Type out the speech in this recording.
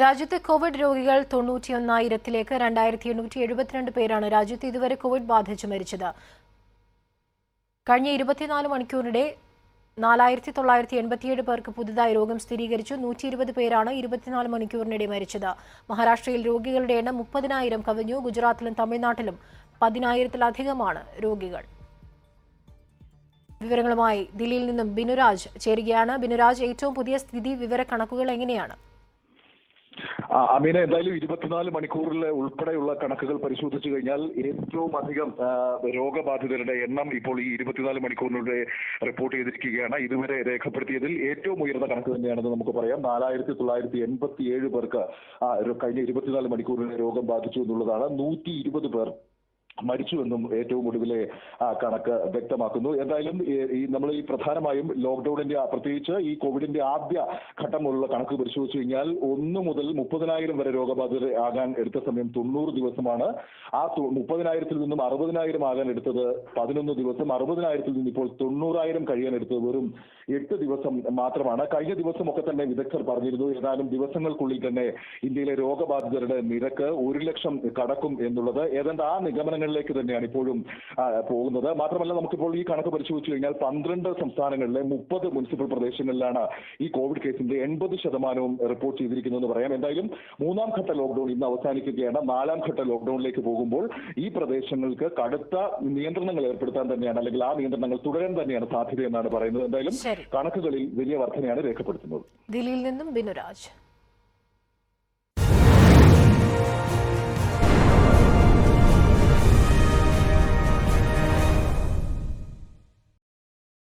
രാജ്യത്തെ കോവിഡ് രോഗികൾ തൊണ്ണൂറ്റിയൊന്നായിരത്തിലേക്ക് രണ്ടായിരത്തി എണ്ണൂറ്റി എഴുപത്തിരണ്ട് പേരാണ് രാജ്യത്ത് ഇതുവരെ കോവിഡ് ബാധിച്ച് മരിച്ചത്. കഴിഞ്ഞ ഇരുപത്തിനാല് മണിക്കൂറിനിടെ നാലായിരത്തി തൊള്ളായിരത്തി എൺപത്തിയേഴ് പേർക്ക് പുതുതായി രോഗം സ്ഥിരീകരിച്ചു. നൂറ്റി ഇരുപത് പേരാണ് ഇരുപത്തിനാല് മണിക്കൂറിനിടെ മരിച്ചത്. മഹാരാഷ്ട്രയിൽ രോഗികളുടെ എണ്ണം മുപ്പതിനായിരം കവിഞ്ഞു. ഗുജറാത്തിലും തമിഴ്നാട്ടിലും പതിനായിരത്തിലധികമാണ് രോഗികൾ. വിവരങ്ങളുമായി ദില്ലിയിൽ നിന്നും ബിനുരാജ് ചേരുകയാണ്. ബിനുരാജ് ഏറ്റവും പുതിയ സ്ഥിതി വിവര കണക്കുകൾ എങ്ങനെയാണ്? അമീന എന്തായാലും ഇരുപത്തിനാല് മണിക്കൂറിൽ ഉൾപ്പെടെയുള്ള കണക്കുകൾ പരിശോധിച്ചു കഴിഞ്ഞാൽ ഏറ്റവും അധികം രോഗബാധിതരുടെ എണ്ണം ഇപ്പോൾ ഈ ഇരുപത്തിനാല് മണിക്കൂറിലൂടെ റിപ്പോർട്ട് ചെയ്തിരിക്കുകയാണ്. ഇതുവരെ രേഖപ്പെടുത്തിയതിൽ ഏറ്റവും ഉയർന്ന കണക്ക് തന്നെയാണെന്ന് നമുക്ക് പറയാം. നാലായിരത്തി തൊള്ളായിരത്തി എൺപത്തി ഏഴ് പേർക്ക് കഴിഞ്ഞ ഇരുപത്തിനാല് മണിക്കൂറിൽ രോഗം ബാധിച്ചു എന്നുള്ളതാണ്. നൂറ്റി ഇരുപത് പേർ മരിച്ചുവെന്നും ഏറ്റവും ഒടുവിലെ കണക്ക് വ്യക്തമാക്കുന്നു. എന്തായാലും ഈ- നമ്മൾ ഈ പ്രധാനമായും ലോക്ക്ഡൌണിന്റെ പ്രത്യേകിച്ച് ഈ കോവിഡിന്റെ ആദ്യ ഘട്ടമുള്ള കണക്ക് പരിശോധിച്ചു കഴിഞ്ഞാൽ ഒന്ന് മുതൽ മുപ്പതിനായിരം വരെ രോഗബാധിതർ ആകാൻ എടുത്ത സമയം തൊണ്ണൂറ് ദിവസമാണ്. ആ മുപ്പതിനായിരത്തിൽ നിന്നും അറുപതിനായിരം ആകാൻ എടുത്തത് പതിനൊന്ന് ദിവസം. അറുപതിനായിരത്തിൽ നിന്ന് ഇപ്പോൾ തൊണ്ണൂറായിരം കഴിയാൻ എടുത്തത് വെറും എട്ട് ദിവസം മാത്രമാണ്. കഴിഞ്ഞ ദിവസമൊക്കെ തന്നെ വിദഗ്ധർ പറഞ്ഞിരുന്നു ഏതാനും ദിവസങ്ങൾക്കുള്ളിൽ തന്നെ ഇന്ത്യയിലെ രോഗബാധിതരുടെ നിരക്ക് ഒരു ലക്ഷം കടക്കും എന്നുള്ളത്. ഏതാണ്ട് ആ നിഗമനങ്ങളിലേക്ക് തന്നെയാണ് ഇപ്പോഴും പോകുന്നത്. മാത്രമല്ല നമുക്കിപ്പോൾ ഈ കണക്ക് പരിശോധിച്ചു കഴിഞ്ഞാൽ പന്ത്രണ്ട് സംസ്ഥാനങ്ങളിലെ മുപ്പത് മുനിസിപ്പൽ പ്രദേശങ്ങളിലാണ് ഈ കോവിഡ് കേസിന്റെ എൺപത് ശതമാനവും റിപ്പോർട്ട് ചെയ്തിരിക്കുന്നതെന്ന് പറയാം. എന്തായാലും മൂന്നാം ഘട്ട ലോക്ഡൌൺ ഇന്ന് അവസാനിക്കുകയാണ്. നാലാം ഘട്ട ലോക്ഡൌണിലേക്ക് പോകുമ്പോൾ ഈ പ്രദേശങ്ങൾക്ക് കടുത്ത നിയന്ത്രണങ്ങൾ ഏർപ്പെടുത്താൻ തന്നെയാണ് അല്ലെങ്കിൽ ആ നിയന്ത്രണങ്ങൾ തുടരാൻ തന്നെയാണ് സാധ്യതയെന്നാണ് പറയുന്നത്. എന്തായാലും കണക്കുകളിൽ വലിയ വർധനയാണ് രേഖപ്പെടുത്തുന്നത്. ദില്ലിയിൽ നിന്നും ബിനുരാജ്